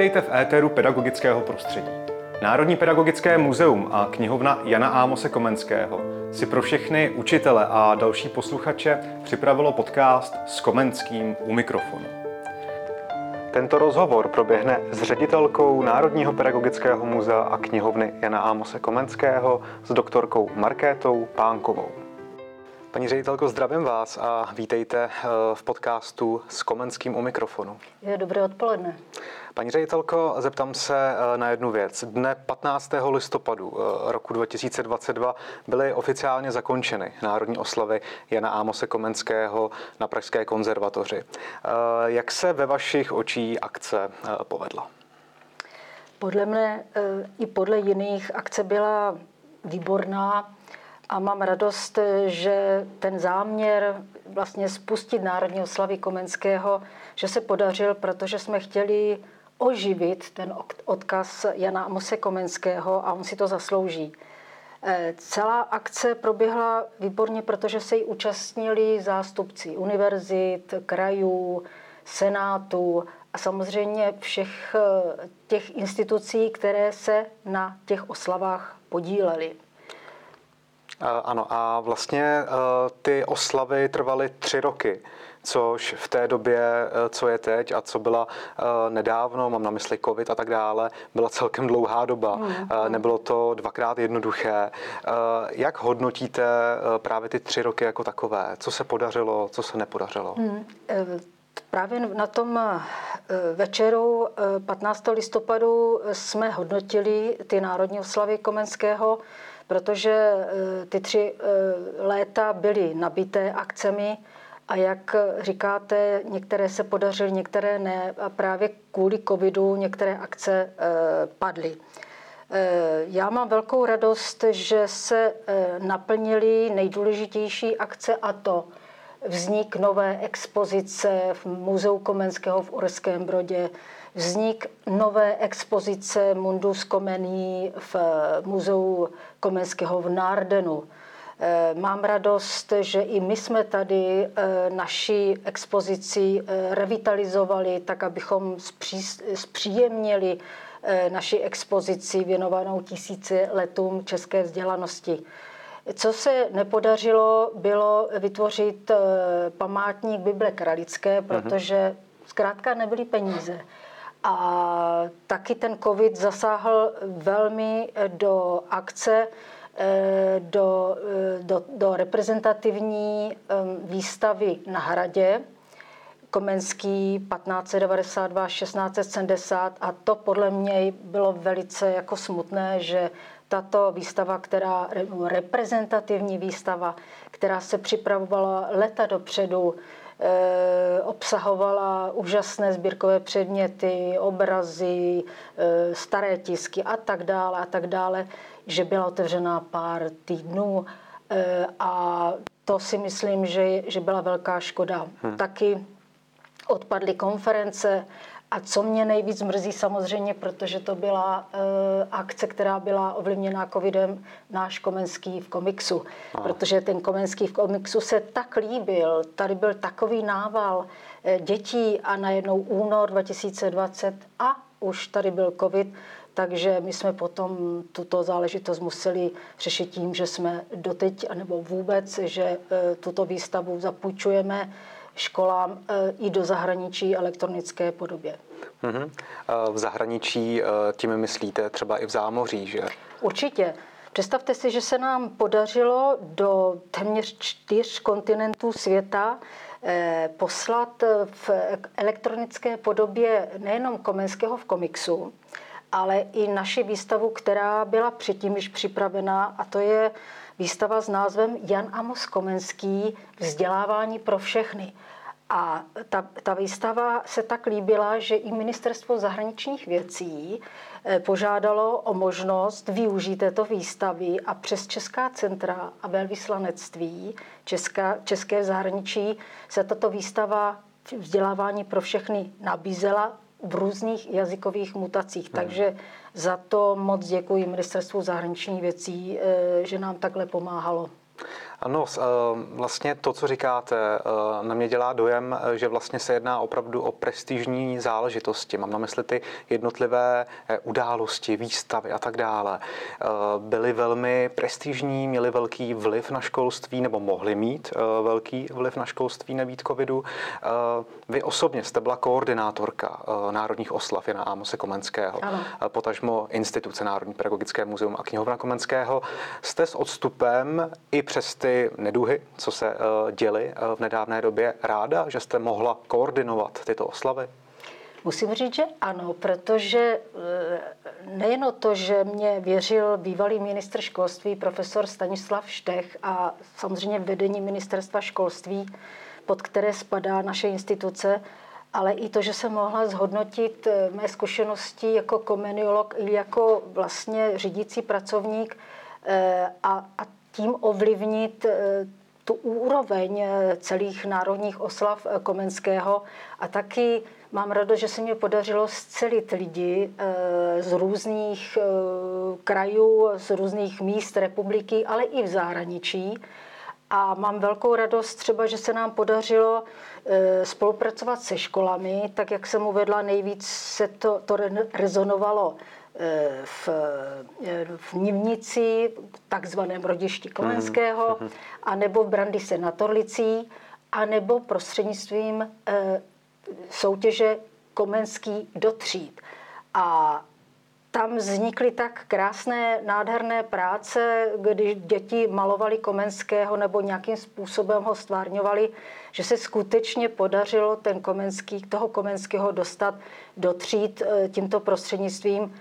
Vítejte v éteru pedagogického prostředí. Národní pedagogické muzeum a knihovna Jana Ámose Komenského si pro všechny učitele a další posluchače připravilo podcast s Komenským u mikrofonu. Tento rozhovor proběhne s ředitelkou Národního pedagogického muzea a knihovny Jana Ámose Komenského s doktorkou Markétou Pánkovou. Paní ředitelko, zdravím vás a vítejte eh, v podcastu s Komenským u mikrofonu. Je dobré odpoledne. Paní ředitelko, zeptám se eh, na jednu věc. Dne 15. listopadu eh, roku 2022 byly oficiálně zakončeny národní oslavy Jana Ámose Komenského na Pražské konzervatoři. Jak se ve vašich očí akce povedla? Podle mne i podle jiných akce byla výborná a mám radost, že ten záměr vlastně spustit Národní oslavy Komenského, že se podařil, protože jsme chtěli oživit ten odkaz Jana Amose Komenského a on si to zaslouží. E, celá akce proběhla výborně, protože se jí účastnili zástupci univerzit, krajů, senátů a samozřejmě všech e, těch institucí, které se na těch oslavách podílely. Ano, a vlastně e, ty oslavy trvaly tři roky, což v té době, e, co je teď a co byla nedávno, mám na mysli covid a tak dále, byla celkem dlouhá doba. Hmm. Nebylo to dvakrát jednoduché. Jak hodnotíte právě ty tři roky jako takové? Co se podařilo, co se nepodařilo? Hmm. Právě na tom večeru 15. listopadu jsme hodnotili ty národní oslavy Komenského protože eh, ty tři eh, léta byly nabité akcemi a jak říkáte, některé se podařily, některé ne a právě kvůli covidu některé akce eh, padly. Já mám velkou radost, že se naplnily nejdůležitější akce a to vznik nové expozice v Muzeu Komenského v Orském Brodě, vznik nové expozice Mundus Comeni v Muzeu Komenského v Nárdenu. Eh, mám radost, že i my jsme tady eh, naši expozici eh, revitalizovali, tak abychom zpříjemnili naši expozici věnovanou tisíci letům české vzdělanosti. Co se nepodařilo, bylo vytvořit památník Bible Kralické, mhm. protože zkrátka nebyly peníze. A taky ten covid zasáhl velmi do akce, eh, do, eh, do, do reprezentativní výstavy na Hradě, Komenský 1592 1670 a to podle mě bylo velice jako smutné, že tato výstava, která reprezentativní výstava, která se připravovala leta dopředu, Eh, obsahovala úžasné sbírkové předměty, obrazy, eh, staré tisky a tak dále a tak dále, že byla otevřená pár týdnů eh, a to si myslím, že, že byla velká škoda. Hmm. Taky odpadly konference a co mě nejvíc mrzí samozřejmě, protože to byla uh, akce, která byla ovlivněná covidem, náš Komenský v komiksu. Aha. Protože ten Komenský v komiksu se tak líbil, tady byl takový nával uh, dětí a najednou únor 2020 a už tady byl covid, takže my jsme potom tuto záležitost museli řešit tím, že jsme doteď, nebo vůbec, že uh, tuto výstavu zapůjčujeme školám eh, i do zahraničí elektronické podobě. Mm-hmm. V zahraničí eh, tím myslíte třeba i v zámoří, že? Určitě. Představte si, že se nám podařilo do téměř čtyř kontinentů světa poslat v elektronické podobě nejenom Komenského v komiksu, ale i naši výstavu, která byla předtím již připravená, a to je výstava s názvem Jan Amos Komenský Vzdělávání pro všechny. A ta, ta výstava se tak líbila, že i ministerstvo zahraničních věcí eh, požádalo o možnost využít této výstavy a přes Česká centra a velvyslanectví Česká, České zahraničí se tato výstava vzdělávání pro všechny nabízela v různých jazykových mutacích. Hmm. Takže za to moc děkuji ministerstvu zahraničních věcí, eh, že nám takhle pomáhalo. Ano, eh, vlastně to, co říkáte, eh, na mě dělá dojem, eh, že vlastně se jedná opravdu o prestižní záležitosti. Mám na mysli ty jednotlivé události, výstavy a tak dále. Byly velmi prestižní, měly velký vliv na školství, nebo mohly mít velký vliv na školství nebýt covidu. Vy osobně jste byla koordinátorka národních oslav Jana Ámose Komenského, ano. potažmo instituce Národní pedagogické muzeum a knihovna Komenského. Jste s odstupem i přes ty ty neduhy, co se eh, děly eh, v nedávné době, ráda, že jste mohla koordinovat tyto oslavy? Musím říct, že ano, protože eh, nejen to, že mě věřil bývalý ministr školství profesor Stanislav Štech a samozřejmě vedení ministerstva školství, pod které spadá naše instituce, ale i to, že jsem mohla zhodnotit mé zkušenosti jako komeniolog i jako vlastně řídící pracovník a, a tím ovlivnit eh, tu úroveň eh, celých národních oslav eh, Komenského a taky mám radost, že se mi podařilo scelit lidi z různých krajů, z různých míst republiky, ale i v zahraničí. A mám velkou radost třeba, že se nám podařilo spolupracovat se školami, tak jak jsem uvedla, nejvíc se to, to rezonovalo v, v Nivnici, takzvaném rodišti Komenského, mm-hmm. anebo v Brandise na Torlicí, anebo prostřednictvím e, soutěže Komenský do tříd. A tam vznikly tak krásné, nádherné práce, když děti malovali Komenského nebo nějakým způsobem ho stvárňovali, že se skutečně podařilo ten Komenský, toho Komenského dostat do tříd tímto prostřednictvím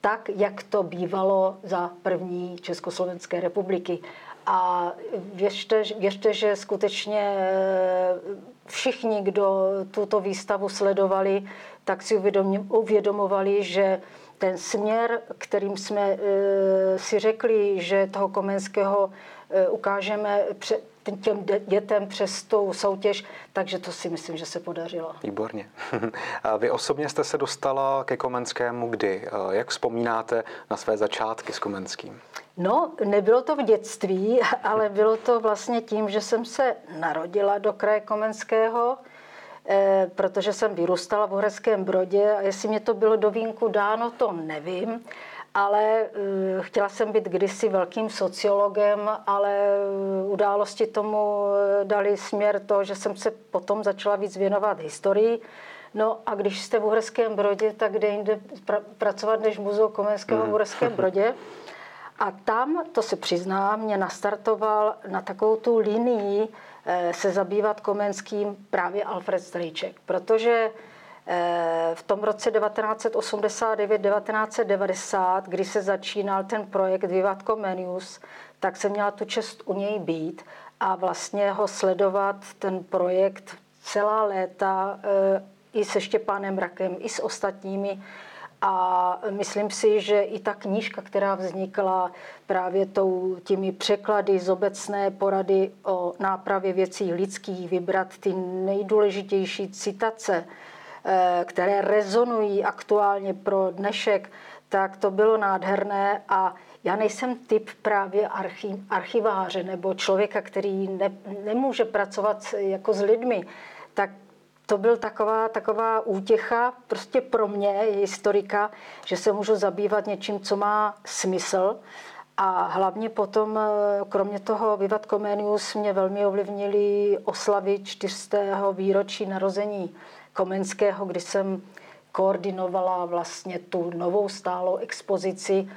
tak, jak to bývalo za první Československé republiky. A věřte, věřte, že skutečně eh, všichni, kdo tuto výstavu sledovali, tak si uvědomovali, že ten směr, kterým jsme eh, si řekli, že toho Komenského eh, ukážeme těm dětem přes tu soutěž, takže to si myslím, že se podařilo. Výborně. Vy osobně jste se dostala ke Komenskému kdy? Jak vzpomínáte na své začátky s Komenským? No, nebylo to v dětství, ale bylo to vlastně tím, že jsem se narodila do kraje Komenského, eh, protože jsem vyrůstala v Uherském Brodě a jestli mě to bylo do vínku dáno, to nevím ale eh, chtěla jsem být kdysi velkým sociologem, ale eh, události tomu eh, dali směr to, že jsem se potom začala víc věnovat historii. No a když jste v Uherském Brodě, tak kde jinde pra- pracovat než muzeu Komenského v mm. Uherském Brodě. A tam, to se přiznám, mě nastartoval na takovou tu linii se zabývat Komenským právě Alfred Strejček, protože v tom roce 1989-1990, kdy se začínal ten projekt Vivat Comenius, tak jsem měla tu čest u něj být a vlastně ho sledovat, ten projekt celá léta eh, i se Štěpánem Rakem, i s ostatními. A myslím si, že i ta knížka, která vznikla právě tou, těmi překlady z obecné porady o nápravě věcí lidských, vybrat ty nejdůležitější citace, Eh, které rezonují aktuálně pro dnešek, tak to bylo nádherné a já nejsem typ právě archiv, archiváře nebo člověka, který ne, nemůže pracovat jako s lidmi, tak to byl taková, taková útěcha prostě pro mě, historika, že se můžu zabývat něčím, co má smysl. A hlavně potom, eh, kromě toho Vivat Comenius, mě velmi ovlivnili oslavy 400. výročí narození Komenského, kdy jsem koordinovala vlastně tu novou stálou expozici,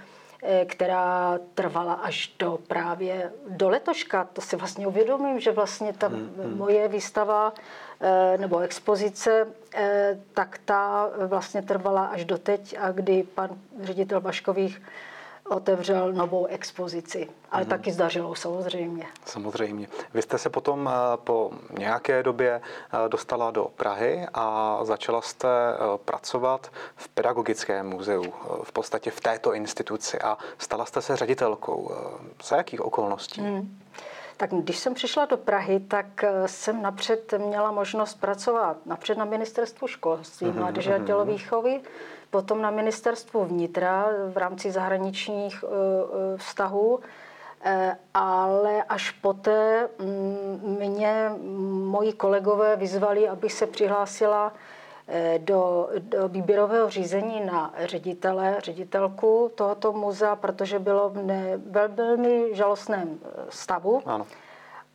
eh, která trvala až do právě do letoška. To si vlastně uvědomím, že vlastně ta hmm, hmm. moje výstava eh, nebo expozice, eh, tak ta vlastně trvala až do teď a kdy pan ředitel Vaškových otevřel novou expozici, ale mm-hmm. taky zdařilo samozřejmě. Samozřejmě. Vy jste se potom eh, po nějaké době eh, dostala do Prahy a začala jste eh, pracovat v pedagogickém muzeu, v podstatě v této instituci a stala jste se ředitelkou. Za jakých okolností? Mm. Tak když jsem přišla do Prahy, tak jsem napřed měla možnost pracovat napřed na ministerstvu školství, mm-hmm. mládeže a mhm, tělovýchovy, potom na ministerstvu vnitra v rámci zahraničních eh, eh, vztahů. ale až poté mm, mě moji kolegové vyzvali, abych se přihlásila do, do výběrového řízení na ředitele, ředitelku tohoto muzea, protože bylo v ne, velmi žalostném stavu. Ano.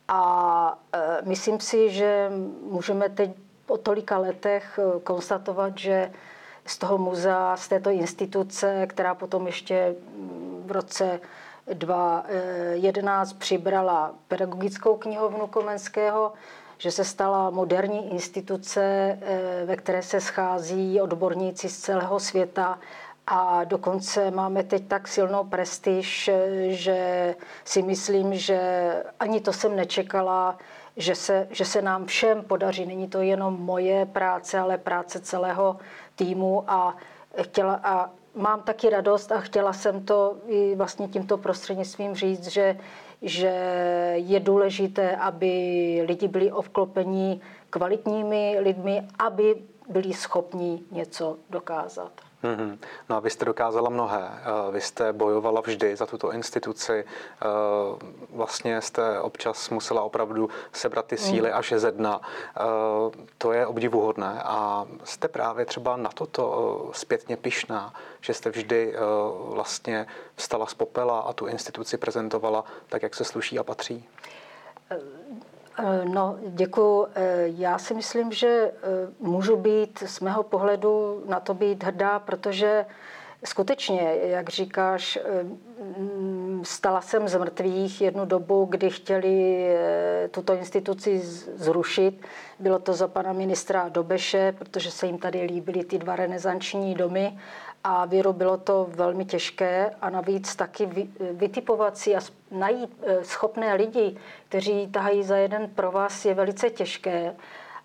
A myslím si, že můžeme teď po tolika letech konstatovat, že z toho muzea, z této instituce, která potom ještě mm, v roce 2011 přibrala pedagogickou knihovnu Komenského, že se stala moderní instituce, eh, ve které se schází odborníci z celého světa a dokonce máme teď tak silnou prestiž, eh, že si myslím, že ani to jsem nečekala, že se, že se nám všem podaří. Není to jenom moje práce, ale práce celého týmu a chtěla a mám taky radost a chtěla jsem to i vlastně tímto prostřednictvím říct, že, že je důležité, aby lidi byli obklopeni kvalitními lidmi, aby byli schopni něco dokázat. Mm-hmm. No a vy jste dokázala mnohé. Eh, vy jste bojovala vždy za tuto instituci. Eh, vlastně jste občas musela opravdu sebrat ty síly mm. až ze dna. Eh, to je obdivuhodné a jste právě třeba na toto zpětně pišná, že jste vždy vlastně vstala z popela a tu instituci prezentovala tak, jak se sluší a patří. Eh, no, děkuji. Eh, já si myslím, že eh, můžu být z mého pohledu na to být hrdá, protože skutečně, jak říkáš, stala jsem z mrtvých jednu dobu, kdy chtěli tuto instituci zrušit. Bylo to za pana ministra Dobeše, protože se jim tady líbily ty dva renesanční domy a vyrobilo to velmi těžké a navíc taky vytipovat si a najít e, schopné lidi, kteří tahají za jeden pro vás, je velice těžké.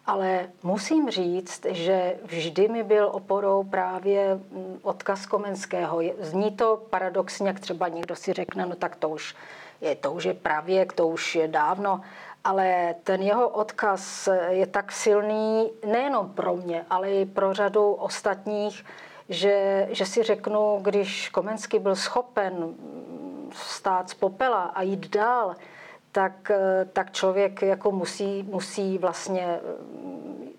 Ale musím říct, že vždy mi byl oporou právě odkaz Komenského. Zní to paradoxně, jak třeba někdo si řekne, no tak to už je, to už je pravěk, to už je dávno, ale ten jeho odkaz je tak silný nejenom pro mě, ale i pro řadu ostatních, že, že si řeknu, když Komenský byl schopen stát z popela a jít dál, tak, tak člověk jako musí, musí vlastně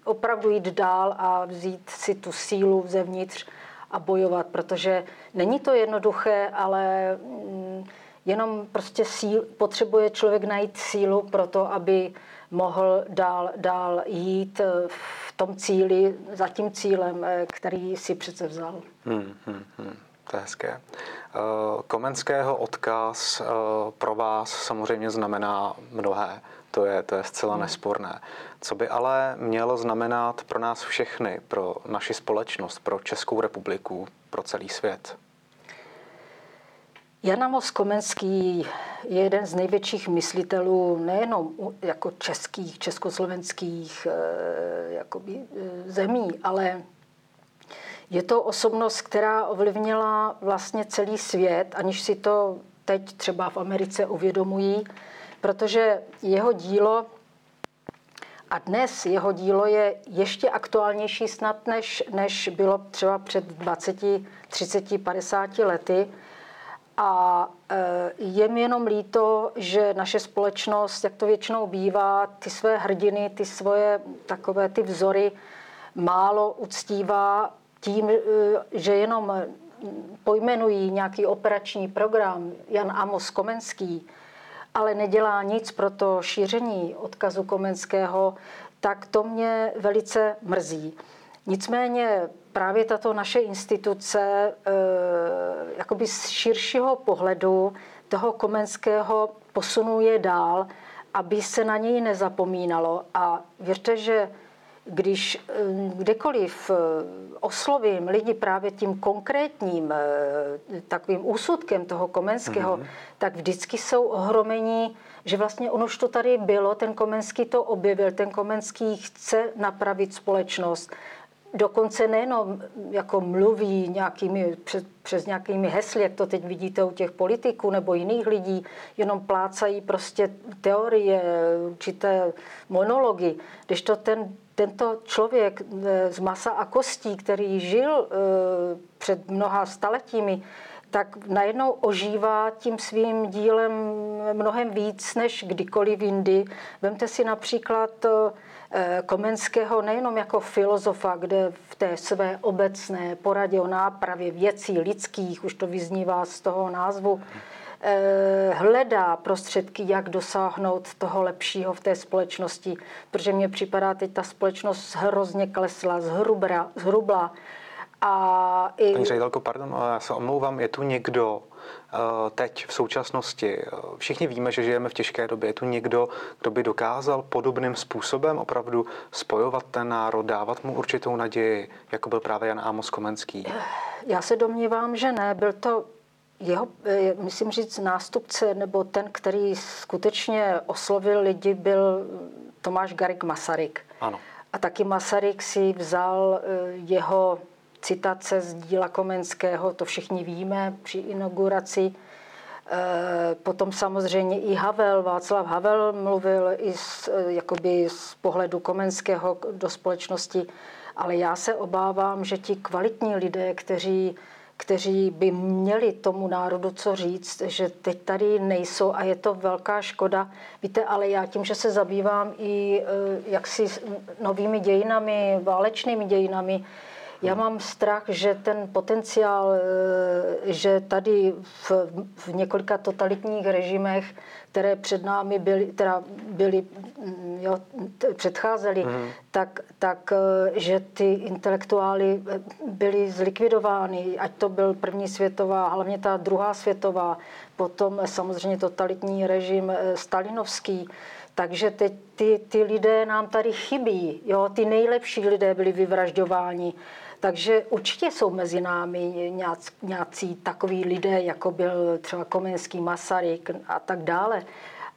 opravdu jít dál a vzít si tu sílu zevnitř a bojovat, protože není to jednoduché, ale mm, jenom prostě síl, potřebuje člověk najít sílu pro to, aby mohl dál, dál jít v tom cíli, za tím cílem, eh, který si přece vzal. Hmm, hmm, hmm. To je hezké. Komenského odkaz eh, pro vás samozřejmě znamená mnohé. To je, to je zcela hmm. nesporné. Co by ale mělo znamenat pro nás všechny, pro naši společnost, pro Českou republiku, pro celý svět? Jan Amos Komenský je jeden z největších myslitelů nejenom jako českých, československých eh, jakoby, eh, zemí, ale je to osobnost, která ovlivnila vlastně celý svět, aniž si to teď třeba v Americe uvědomují, protože jeho dílo a dnes jeho dílo je ještě aktuálnější snad, než, než bylo třeba před 20, 30, 50 lety. A e, je mi jenom líto, že naše společnost, jak to většinou bývá, ty své hrdiny, ty svoje takové ty vzory málo uctívá tím, e, že jenom pojmenují nějaký operační program Jan Amos Komenský, ale nedělá nic pro to šíření odkazu Komenského, tak to mě velice mrzí. Nicméně právě tato naše instituce eh, jakoby z širšího pohledu toho Komenského posunuje dál, aby se na něj nezapomínalo. A věřte, že když eh, kdekoliv eh, oslovím lidi právě tím konkrétním takovým úsudkem toho Komenského, mm-hmm. tak vždycky jsou ohromení, že vlastně ono už to tady bylo, ten Komenský to objevil, ten Komenský chce napravit společnost, dokonce nejenom jako mluví nějakými, přes, přes nějakými hesly, jak to teď vidíte u těch politiků nebo jiných lidí, jenom plácají prostě teorie, určité monology, když to ten, tento člověk eh, z masa a kostí, který žil eh, před mnoha staletími, tak najednou ožívá tím svým dílem mnohem víc než kdykoliv jindy. Vemte si například eh, Komenského nejenom jako filozofa, kde v té své obecné poradě o nápravě věcí lidských, už to vyznívá z toho názvu, hledá prostředky, jak dosáhnout toho lepšího v té společnosti, protože mně připadá teď ta společnost hrozně klesla, zhrubla, zhrubla a i... Paní ředitelko, pardon, ale já se omlouvám, je tu někdo eh, teď v současnosti, eh, všichni víme, že žijeme v těžké době, je tu někdo, kdo by dokázal podobným způsobem opravdu spojovat ten národ, dávat mu určitou naději, jako byl právě Jan Amos Komenský? Já se domnívám, že ne. Byl to jeho, eh, myslím říct, nástupce, nebo ten, který skutečně oslovil lidi, byl Tomáš Garik Masaryk. Ano. A taky Masaryk si vzal jeho citace z díla Komenského, to všichni víme při inauguraci. E, potom samozřejmě i Havel, Václav Havel mluvil i z, jakoby z pohledu Komenského do společnosti, ale já se obávám, že ti kvalitní lidé, kteří, kteří by měli tomu národu co říct, že teď tady nejsou a je to velká škoda. Víte, ale já tím, že se zabývám i e, jaksi novými dějinami, válečnými dějinami, já mám strach, že ten potenciál, eh, že tady v, v několika totalitních režimech, které před námi byly, teda byly mm, jo, předcházely, mm. tak, tak eh, že ty intelektuály eh, byly zlikvidovány, ať to byl první světová, hlavně ta druhá světová, potom samozřejmě totalitní režim stalinovský, takže teď ty, ty lidé nám tady chybí. Jo? Ty nejlepší lidé byli vyvražďováni. Takže určitě jsou mezi námi nějací takoví lidé, jako byl třeba Komenský, Masaryk a tak dále.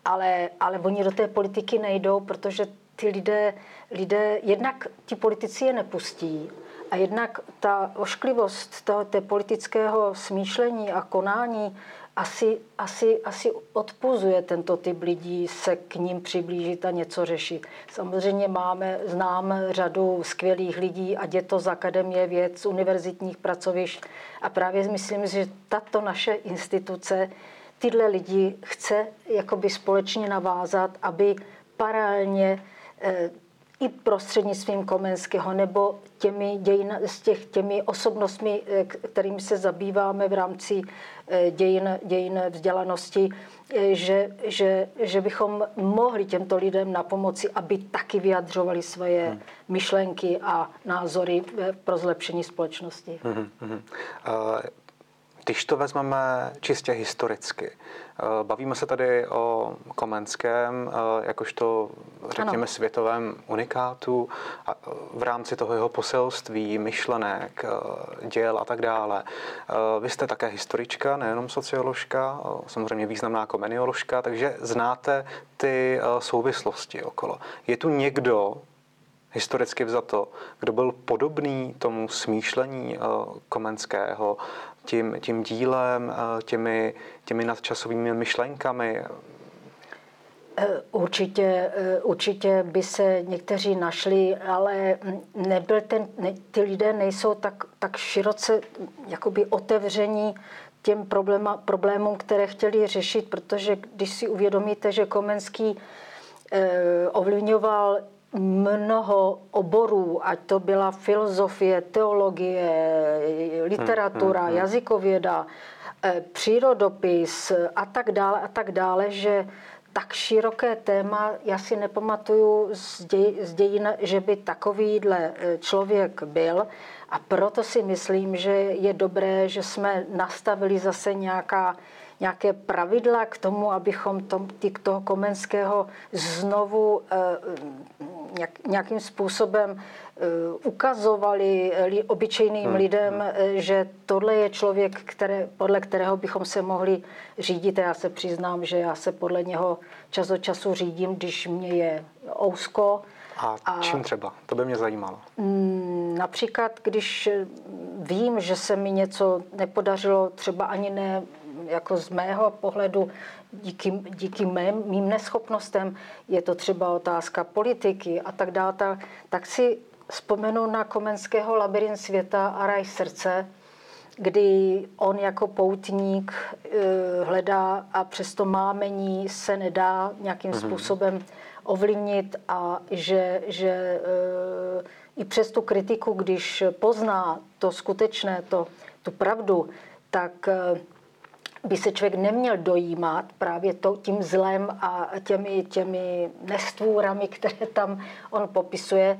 Ale, ale oni do té politiky nejdou, protože ty lidé, lidé, jednak ti politici je nepustí a jednak ta ošklivost toho, té politického smýšlení a konání asi, asi, asi odpuzuje tento typ lidí se k ním přiblížit a něco řešit. Samozřejmě máme, znám řadu skvělých lidí, ať je to z Akademie věd, z univerzitních pracovišť a právě myslím, že tato naše instituce tyhle lidi chce jakoby společně navázat, aby paralelně eh, i prostřednictvím Komenského nebo těmi, dějin, s těch, těmi osobnostmi, eh, kterými se zabýváme v rámci eh, dějin, dějin vzdělanosti, eh, že, že, že bychom mohli těmto lidem na pomoci, aby taky vyjadřovali svoje hmm. myšlenky a názory pro zlepšení společnosti. Hmm, hmm. Uh, když to vezmeme čistě historicky, eh, bavíme se tady o Komenském, eh, jakožto, řekněme, ano. světovém unikátu a eh, v rámci toho jeho poselství, myšlenek, děl a tak dále. Vy jste také historička, nejenom socioložka, samozřejmě významná komenioložka, takže znáte ty souvislosti okolo. Je tu někdo, historicky vzato, kdo byl podobný tomu smýšlení Komenského, tím, tím dílem, eh, těmi, těmi nadčasovými myšlenkami? Eh, určitě, eh, určitě by se někteří našli, ale nebyl ten, ne, ty lidé nejsou tak, tak široce jakoby otevření těm probléma, problémům, které chtěli řešit, protože když si uvědomíte, že Komenský ovlivňoval mnoho oborů, ať to byla filozofie, teologie, literatura, hmm, hmm, hmm. jazykověda, eh, přírodopis a tak dále a tak dále, že tak široké téma, já si nepamatuju z, děj, z dějin, že by takovýhle eh, člověk byl. A proto si myslím, že je dobré, že jsme nastavili zase nějaká nějaké pravidla k tomu, abychom tom, ty, toho Komenského znovu eh, nějakým způsobem eh, ukazovali obyčejným hmm. lidem, hmm. Eh, že tohle je člověk, které, podle kterého bychom se mohli řídit. A já se přiznám, že já se podle něho čas od času řídím, když mě je ousko. A, a čím třeba? To by mě zajímalo. Mm, například, když vím, že se mi něco nepodařilo, třeba ani ne jako z mého pohledu díky, díky mém, mým neschopnostem, je to třeba otázka politiky a tak dále, tak, tak si vzpomenu na Komenského labirint světa a raj srdce, kdy on jako poutník eh, hledá a přesto mámení se nedá nějakým mm-hmm. způsobem ovlivnit a že, že eh, i přes tu kritiku, když pozná to skutečné, to, tu pravdu, tak eh, by se člověk neměl dojímat právě to, tím zlem a těmi, těmi nestvůrami, které tam on popisuje,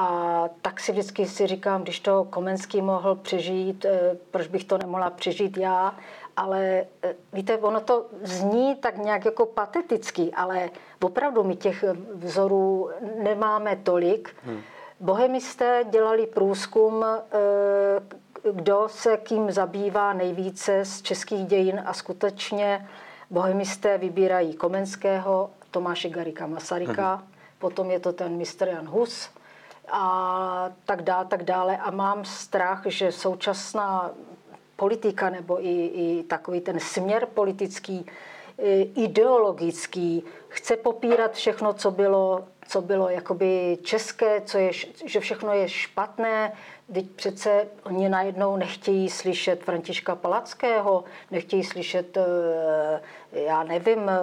a tak si vždycky si říkám, když to Komenský mohl přežít, eh, proč bych to nemohla přežít já. Ale eh, víte, ono to zní tak nějak jako pateticky, ale opravdu my těch vzorů nemáme tolik. Hmm. Bohemisté dělali průzkum, eh, kdo se kým zabývá nejvíce z českých dějin a skutečně bohemisté vybírají Komenského, Tomáše Garika Masaryka, hmm. potom je to ten mistr Jan Hus, a tak dále, tak dále. A mám strach, že současná politika nebo i, i takový ten směr politický, ideologický, chce popírat všechno, co bylo, co bylo jakoby české, co je, že všechno je špatné. Teď přece oni najednou nechtějí slyšet Františka Palackého, nechtějí slyšet, eh, já nevím, eh,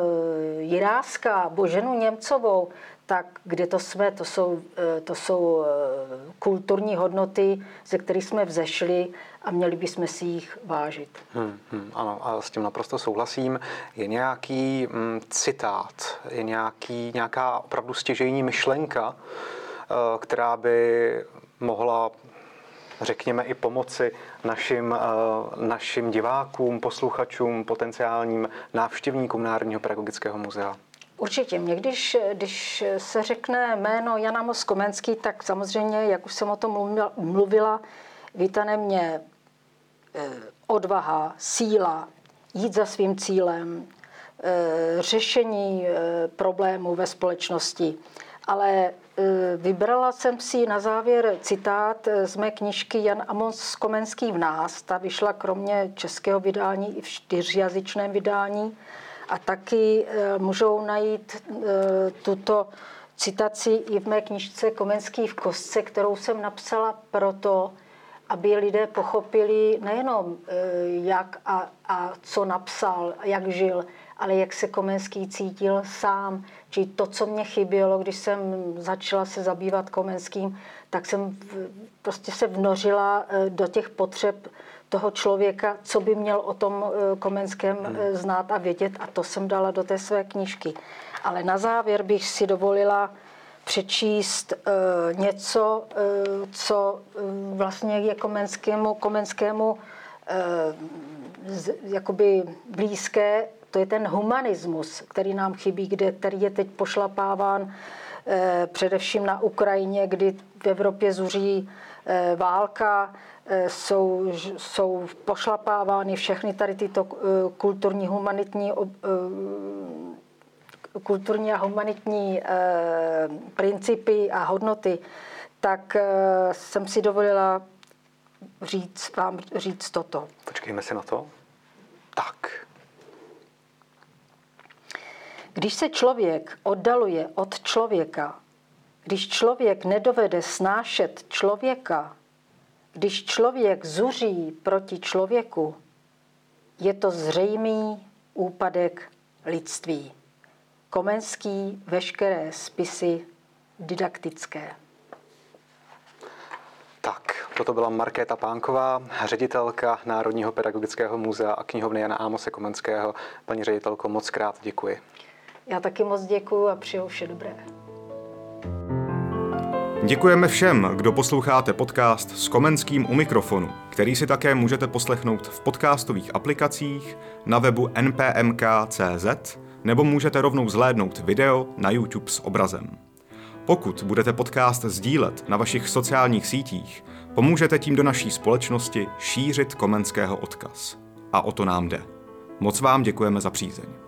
Jiráska, Boženu Němcovou tak kde to jsme, to jsou, eh, to jsou eh, kulturní hodnoty, ze kterých jsme vzešli a měli bychom si jich vážit. Hmm, hmm, ano, a s tím naprosto souhlasím. Je nějaký mm, citát, je nějaký, nějaká opravdu stěžejní myšlenka, eh, která by mohla řekněme, i pomoci našim, našim divákům, posluchačům, potenciálním návštěvníkům Národního pedagogického muzea? Určitě. Mě, když, když se řekne jméno Jana Moskomenský, tak samozřejmě, jak už jsem o tom mluvila, vítane mě eh, odvaha, síla, jít za svým cílem, eh, řešení eh, problémů ve společnosti. Ale vybrala jsem si na závěr citát z mé knižky Jan Amos Komenský v nás. Ta vyšla kromě českého vydání i v čtyřjazyčném vydání a taky eh, můžou najít eh, tuto citaci i v mé knižce Komenský v kostce, kterou jsem napsala proto, aby lidé pochopili nejenom eh, jak a, a co napsal, jak žil, ale jak se Komenský cítil sám. Či to, co mě chybělo, když jsem začala se zabývat Komenským, tak jsem prostě se vnořila do těch potřeb toho člověka, co by měl o tom eh, Komenském hmm. Eh, znát a vědět a to jsem dala do té své knížky. Ale na závěr bych si dovolila přečíst uh, něco, co vlastně je Komenskému, Komenskému jakoby blízké, to je ten humanismus, který nám chybí, kde, který je teď pošlapáván především na Ukrajině, kdy v Evropě zuří válka, Eh, jsou, jsou pošlapávány všechny tady tyto eh, kulturní, humanitní, eh, kulturní a humanitní principy a hodnoty, tak jsem si dovolila říct, vám říct toto. Počkejme si na to. Tak. Když se člověk oddaluje od člověka, když člověk nedovede snášet člověka, když člověk zuří proti člověku, je to zřejmý úpadek lidství. Komenský veškeré spisy didaktické. Tak, toto byla Markéta Pánková, ředitelka Národního pedagogického muzea a knihovny Jana Ámose Komenského. Paní ředitelko, moc krát děkuji. Já taky moc děkuji a přeju vše dobré. Děkujeme všem, kdo posloucháte podcast s Komenským u mikrofonu, který si také můžete poslechnout v podcastových aplikacích, na webu npmk.cz nebo můžete rovnou zhlédnout video na YouTube s obrazem. Pokud budete podcast sdílet na vašich sociálních sítích, pomůžete tím do naší společnosti šířit komenského odkaz. A o to nám jde. Moc vám děkujeme za přízeň.